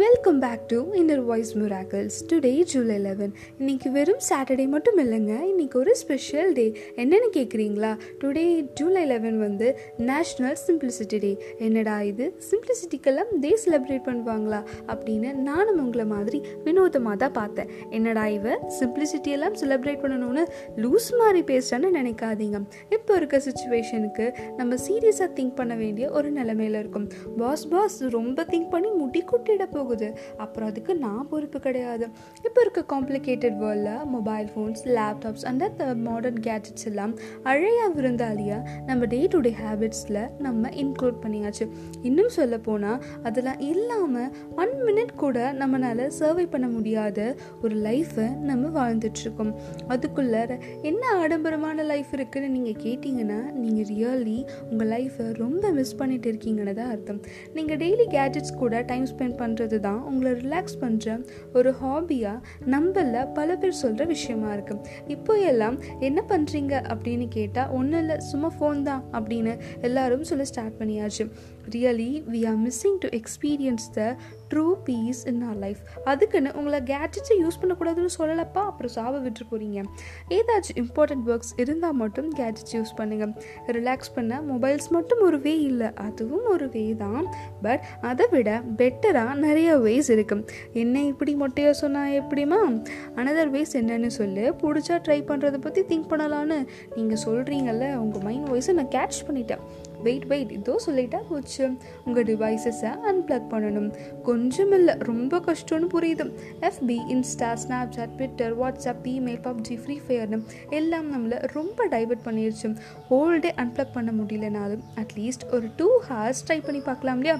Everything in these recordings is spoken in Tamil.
Welcome back to inner voice miracles today July eleven இன்னைக்கு வெறும் சாட்டர்டே மட்டும் இல்லைங்க. இன்னைக்கு ஒரு ஸ்பெஷல் டே என்னென்னு கேட்குறீங்களா டுடே ஜூலை லெவன் வந்து நேஷ்னல் சிம்பிளிசிட்டி டே என்னடா இது? சிம்பிளிசிட்டிக்கெல்லாம் டே செலிப்ரேட் பண்ணுவாங்களா? அப்படின்னு நானும் உங்களை மாதிரி வினோதமாக தான் பார்த்தேன். என்னடா இவ? சிம்பிளிசிட்டி எல்லாம் செலிப்ரேட் பண்ணணும்னு லூஸ் மாதிரி பேசுறான்னு நினைக்காதீங்க. இப்போ இருக்க சுச்சுவேஷனுக்கு நம்ம சீரியஸாக திங்க் பண்ண வேண்டிய ஒரு நிலைமையில இருக்கும். பாஸ் பாஸ் ரொம்ப திங்க் பண்ணி முடி குட்டிட போகுது. அப்புறம் அதுக்கு நான் பொறுப்பு கிடையாது. இப்போ இருக்க காம்ப்ளிகேட்டட் வேர்ல்டில் mobile phones laptops and modern gadgets எல்லாம் அழைய விருந்தாளியாக நம்ம டே டு டே ஹேபிட்ஸில் நம்ம இன்க்ளூட் பண்ணியாச்சு. இன்னும் சொல்ல போனால் அதெல்லாம் இல்லாமல் ஒன் மினிட் கூட நம்மளால் சர்வை பண்ண முடியாத ஒரு லைஃப்பை நம்ம வாழ்ந்துட்டுருக்கோம் அதுக்குள்ள என்ன ஆடம்பரமான லைஃப் இருக்குன்னு நீங்கள் கேட்டிங்கன்னா நீங்கள் ரியலி உங்கள் லைஃப்பை ரொம்ப மிஸ் பண்ணிட்டு இருக்கீங்கன்னு தான் அர்த்தம். நீங்கள் டெய்லி கேட்ஜெட்ஸ் கூட டைம் ஸ்பெண்ட் பண்ணுறது தான் உங்களை ரிலாக்ஸ் பண்ணுற ஒரு ஹாபியாக நம்மள பல பேர் சொல்கிற விஷயமா இருக்கு. இப்போ எல்லாம் என்ன பண்ணுறீங்க அப்படின்னு கேட்டால் ஒன்றும் இல்லை சும்மா ஃபோன் தான் அப்படின்னு எல்லாரும் சொல்ல ஸ்டார்ட் பண்ணியாச்சு. Really we are missing to experience the true peace in our life அதுக்குன்னு உங்களை கேட்ஜெட்ஸை யூஸ் பண்ணக்கூடாதுன்னு சொல்லலப்பா. அப்புறம் சாப விட்டு போகிறீங்க ஏதாச்சும் இம்பார்ட்டன்ட் ஒர்க்ஸ் இருந்தால் மட்டும் கேட்ஜெட்ஸ் யூஸ் பண்ணுங்கள் ரிலாக்ஸ் பண்ண மொபைல்ஸ் மட்டும் ஒரு வே இல்லை. அதுவும் ஒரு வே தான். பட் அதை விட பெட்டராக நிறைய வேஸ் இருக்குது என்ன இப்படி மொட்டையாக சொன்னால் எப்படிமா அனதர் வேஸ் என்னன்னு சொல்லு. பிடிச்சா ட்ரை பண்ணுறதை பற்றி திங்க் பண்ணலான்னு நீங்கள் சொல்கிறீங்கல்ல உங்கள் மைண்ட் வாய்ஸை நான் கேட்ச் பண்ணிட்டேன். வெயிட் வெயிட் இதோ சொல்லிட்டா போச்சு. உங்கள் டிவைசஸை அன்பிளக் பண்ணணும். கொஞ்சம் இல்லை ரொம்ப கஷ்டம்னு புரியுது. FB Insta Snapchat Twitter WhatsApp email PUBG free ஃபயர்னு எல்லாம் நம்மளை ரொம்ப டைவர்ட் பண்ணிடுச்சு ஹோல் டே அன்பிளக் பண்ண முடியலனாலும் அட்லீஸ்ட் ஒரு டூ ஹார்ஸ் ட்ரை பண்ணி பார்க்கலாம் இல்லையா?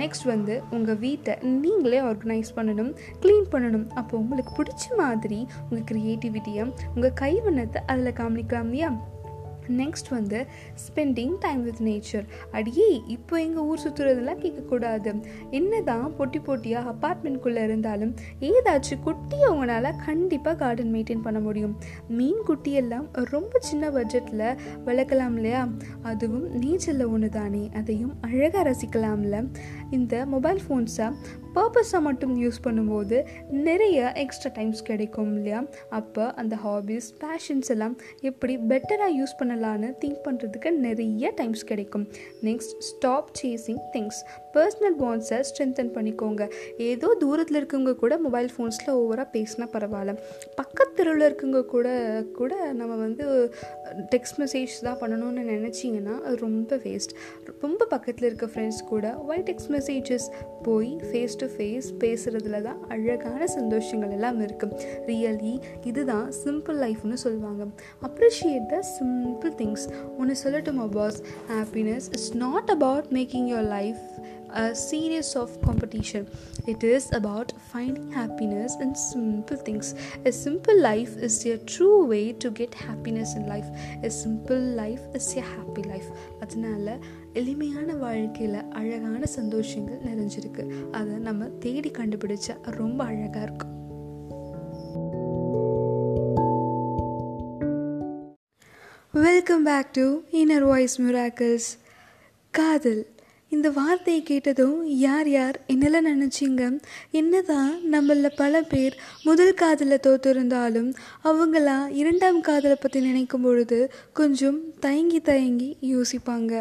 நெக்ஸ்ட் வந்து உங்கள் வீட்டை நீங்களே ஆர்கனைஸ் பண்ணணும் க்ளீன் பண்ணணும். அப்போ உங்களுக்கு பிடிச்ச மாதிரி உங்கள் க்ரியேட்டிவிட்டியை உங்கள் கைவண்ணத்தை அதில் காமிக்கலாம் இல்லையா? நெக்ஸ்ட் வந்து ஸ்பெண்டிங் டைம் வித் நேச்சர் அடியே இப்போ எங்கள் ஊர் சுற்றுறதெல்லாம் கேட்கக்கூடாது. என்ன தான் பொட்டி பொட்டியாக அப்பார்ட்மெண்ட்குள்ளே இருந்தாலும் ஏதாச்சும் குட்டி அவங்களால கண்டிப்பாக கார்டன் மெயின்டைன் பண்ண முடியும். மீன் குட்டியெல்லாம் ரொம்ப சின்ன பட்ஜெட்டில் வளர்க்கலாம் இல்லையா? அதுவும் நேச்சரில் ஒன்று தானே அதையும் அழகாக ரசிக்கலாம்ல. இந்த மொபைல் ஃபோன்ஸை பர்பஸாக மட்டும் யூஸ் பண்ணும்போது நிறைய எக்ஸ்ட்ரா டைம்ஸ் கிடைக்கும் இல்லையா? அப்போ அந்த ஹாபிஸ் பேஷன்ஸ் எல்லாம் எப்படி பெட்டராக யூஸ் பண்ணலான்னு திங்க் பண்ணுறதுக்கு நிறைய டைம்ஸ் கிடைக்கும். Next stop chasing things personal பாண்ட்ஸை strengthen பண்ணிக்கோங்க. ஏதோ தூரத்தில் இருக்கவங்க கூட மொபைல் ஃபோன்ஸில் ஓவராக பேசினா பரவாயில்ல. பக்கத்தில் இருக்கவங்க கூட கூட நம்ம வந்து டெக்ஸ்ட் மெசேஜ் தான் பண்ணணும்னு நினச்சிங்கன்னா அது ரொம்ப வேஸ்ட் ரொம்ப பக்கத்தில் இருக்க ஃப்ரெண்ட்ஸ் கூட ஒய் டெக்ஸ்ட் மெசேஜஸ் போய் ஃபேஸ் டு ஃபேஸ் பேசுகிறதுல தான் அழகான சந்தோஷங்கள் எல்லாம் இருக்குது ரியலி இதுதான் சிம்பிள் லைஃப்னு சொல்லுவாங்க அப்ரிஷியேட் த சிம்பிள் திங்ஸ் ஒன்று சொல்லட்டுமா boss happiness it's not about making your life a series of competition it is about finding happiness in simple things a simple life is a true way to get happiness in life a simple life is a happy life அதனால எளிமையான வாழ்க்கையில் அழகான சந்தோஷங்கள் நிறைஞ்சிருக்கு. அதை நம்ம தேடி கண்டுபிடிச்சா ரொம்ப அழகாக இருக்கும் welcome back to inner voice miracles காதல். இந்த வார்த்தையை கேட்டதும் யார் யார் என்னெல்லாம் நினச்சிங்க? என்னதான் நம்மள பல பேர் முதல் காதலில் தோற்றிருந்தாலும் அவங்களா இரண்டாம் காதலை பற்றி நினைக்கும் பொழுது கொஞ்சம் தயங்கி தயங்கி யோசிப்பாங்க.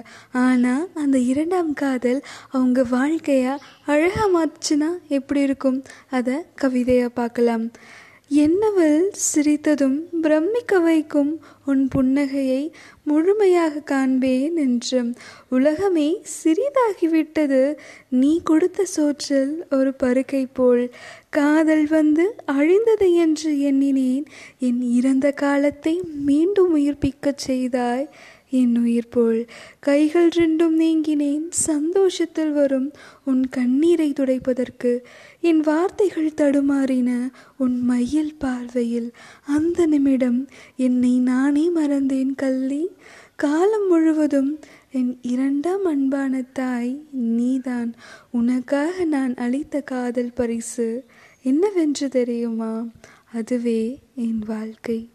ஆனால் அந்த இரண்டாம் காதல் அவங்க வாழ்க்கையாக அழகாக மாற்றுச்சுன்னா எப்படி இருக்கும்? அதை கவிதையாக பார்க்கலாம். என்னவள் சிரித்ததும் பிரமிக்க வைக்கும் உன் புன்னகையை முழுமையாக காண்பேன் என்றும் உலகமே சிறிதாகிவிட்டது. நீ கொடுத்த சோற்றில் ஒரு பருக்கை போல். காதல் வந்து அழிந்தது என்று எண்ணினேன். என் இறந்த காலத்தை மீண்டும் உயிர்ப்பிக்கச் செய்தாய். என் உயிர் போல். கைகள் ரெண்டும் நீங்கினேன். சந்தோஷத்தில் வரும். உன் கண்ணீரை துடைப்பதற்கு என் வார்த்தைகள் தடுமாறின. உன் மையல் பார்வையில் அந்த நிமிடம் என்னை நானே மறந்தேன் கள்ளி. காலம் முழுவதும் என் இரண்டாம் அன்பான தாய் நீதான். உனக்காக நான் அளித்த காதல் பரிசு என்னவென்று தெரியுமா? அதுவே என் வாழ்க்கை.